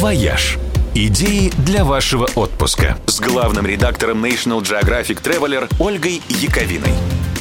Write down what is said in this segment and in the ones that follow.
«Вояж». Идеи для вашего отпуска с главным редактором National Geographic Traveler Ольгой Яковиной.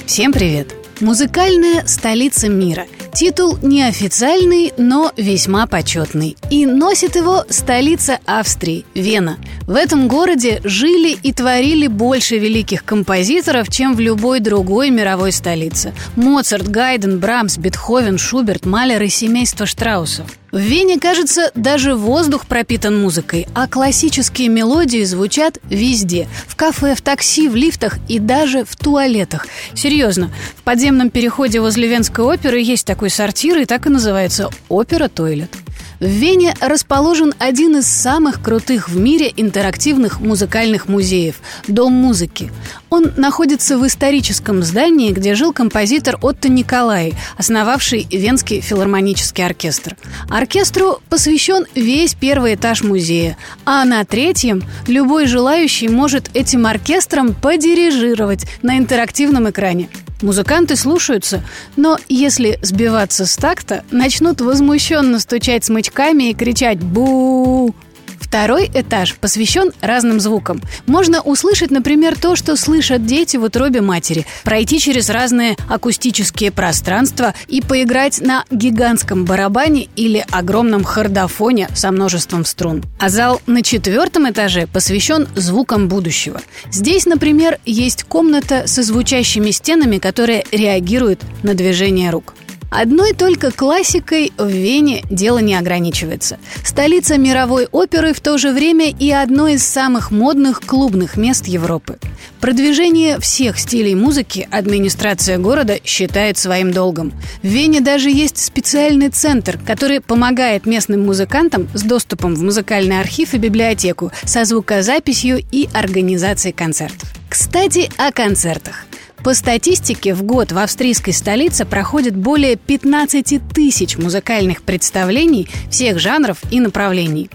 Всем привет! Музыкальная столица мира. Титул неофициальный, но весьма почетный. И носит его столица Австрии – Вена. В этом городе жили и творили больше великих композиторов, чем в любой другой мировой столице. Моцарт, Гайден, Брамс, Бетховен, Шуберт, Малер и семейство Штраусов. В Вене, кажется, даже воздух пропитан музыкой, а классические мелодии звучат везде – в кафе, в такси, в лифтах и даже в туалетах. Серьезно, в подземном переходе возле Венской оперы есть такой сортир, и так и называется «Опера-тойлет». В Вене расположен один из самых крутых в мире интерактивных музыкальных музеев – Дом музыки. Он находится в историческом здании, где жил композитор Отто Николай, основавший Венский филармонический оркестр. Оркестру посвящен весь первый этаж музея, а на третьем любой желающий может этим оркестром подирижировать на интерактивном экране. Музыканты слушаются, но если сбиваться с такта, начнут возмущенно стучать смычками и кричать «бу!». Второй этаж посвящен разным звукам. Можно услышать, например, то, что слышат дети в утробе матери, пройти через разные акустические пространства и поиграть на гигантском барабане или огромном хордофоне со множеством струн. А зал на четвертом этаже посвящен звукам будущего. Здесь, например, есть комната со звучащими стенами, которые реагируют на движение рук. Одной только классикой в Вене дело не ограничивается. Столица мировой оперы в то же время и одно из самых модных клубных мест Европы. Продвижение всех стилей музыки администрация города считает своим долгом. В Вене даже есть специальный центр, который помогает местным музыкантам с доступом в музыкальный архив и библиотеку, со звукозаписью и организацией концертов. Кстати, о концертах. По статистике, в год в австрийской столице проходит более 15 тысяч музыкальных представлений всех жанров и направлений.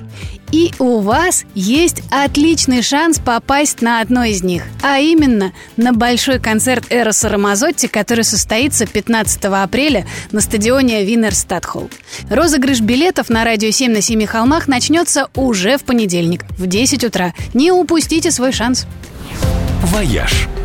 И у вас есть отличный шанс попасть на одно из них, а именно на большой концерт Эроса Рамазотти, который состоится 15 апреля на стадионе Винер Стадхолл. Розыгрыш билетов на радио 7 на Семи холмах начнется уже в понедельник в 10 утра. Не упустите свой шанс. «Вояж»